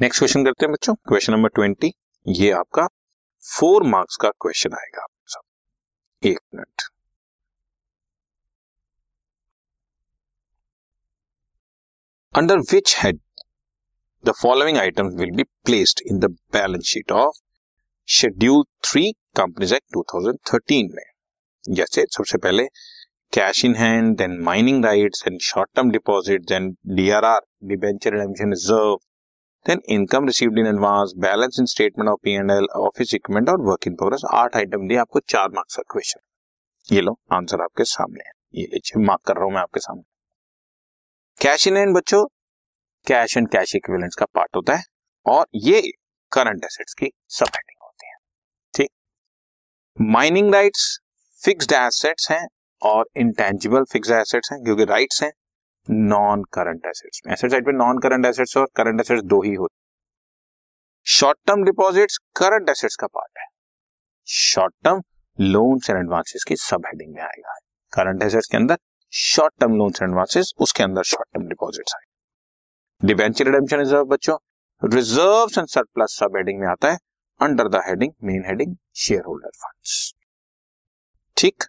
Next question करते हैं बच्चों। क्वेश्चन नंबर ट्वेंटी ये आपका फोर मार्क्स का क्वेश्चन आएगा। सब एक minute under which head the following item will be placed in the balance sheet of schedule three companies act 2013 में? जैसे सबसे पहले cash in hand then mining rights and short term deposit then DRR debenture redemption reserve then income received in advance balance in statement of P and L office equipment और work in progress आठ item दिए आपको चार marks का question ये लो answer आपके सामने है। ये लीजिए मार्क कर रहा हूँ मैं आपके सामने। कैश इन एंड बच्चों कैश एंड कैश इक्विवेलेंट्स का पार्ट होता है और ये करंट एसेट्स की सब हेडिंग होती है। ठीक? माइनिंग राइट्स फिक्स्ड एसेट्स हैं और इंटेंजिबल फिक्स एसेट्स हैं, क्योंकि राइट्स हैं नॉन करंट एसेट्स में। एसेट साइड पे नॉन करंट एसेट्स और करंट एसेट्स दो ही होते short term deposits current assets का पार्ट है। Short term loans and advances की सब हेडिंग में आएगा। करंट एसेट्स के अंदर short term loans and advances उसके अंदर शॉर्ट टर्म डिपॉजिट्स आएगा। डिबेंचर रिडेम्पशन रिज़र्व बच्चों reserve and surplus sub heading में आता है। Under the heading main heading share holder funds ठीक?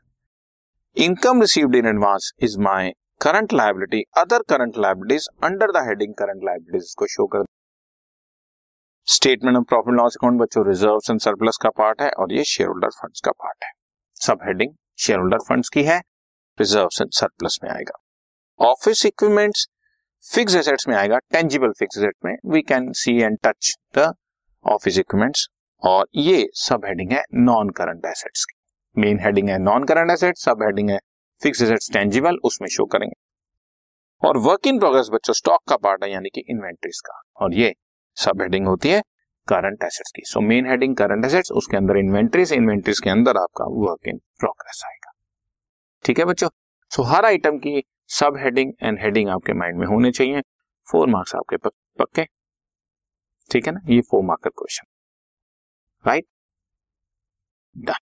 Income received in advance is my current liability other current liabilities under the heading current liabilities को show कर statement of profit loss account बच्चों reserve and surplus का part है और ये share holder funds का part है। Sub heading share holder funds की है रिज़र्व एंड सरप्लस में आएगा। ऑफ़िस इक्विपमेंट्स फिक्स एसेट्स में आएगा टेंजिबल फिक्स एसेट में we can see and touch the office equipments और ये सब हेडिंग है नॉन करंट एसेट्स की। मेन हेडिंग है non current asset sub heading है फिक्स एसेट्स टेंजिबल उसमें शो करेंगे। और वर्क इन प्रोग्रेस बच्चों स्टॉक का पार्ट है, यानी कि इन्वेंट्रीज का। और ये सब हेडिंग होती है करंट एसेट्स की। So main heading current assets उसके अंदर इन्वेंट्रीज इन्वेंट्रीज के अंदर आपका वर्क इन प्रोग्रेस आएगा। ठीक है बच्चों? सो हर आइटम की सब हेडिंग एंड हेडिंग आपके माइंड में होने चाहिए। फोर मार्क्स आपके पक्के? ठीक है ना? ये four mark question right done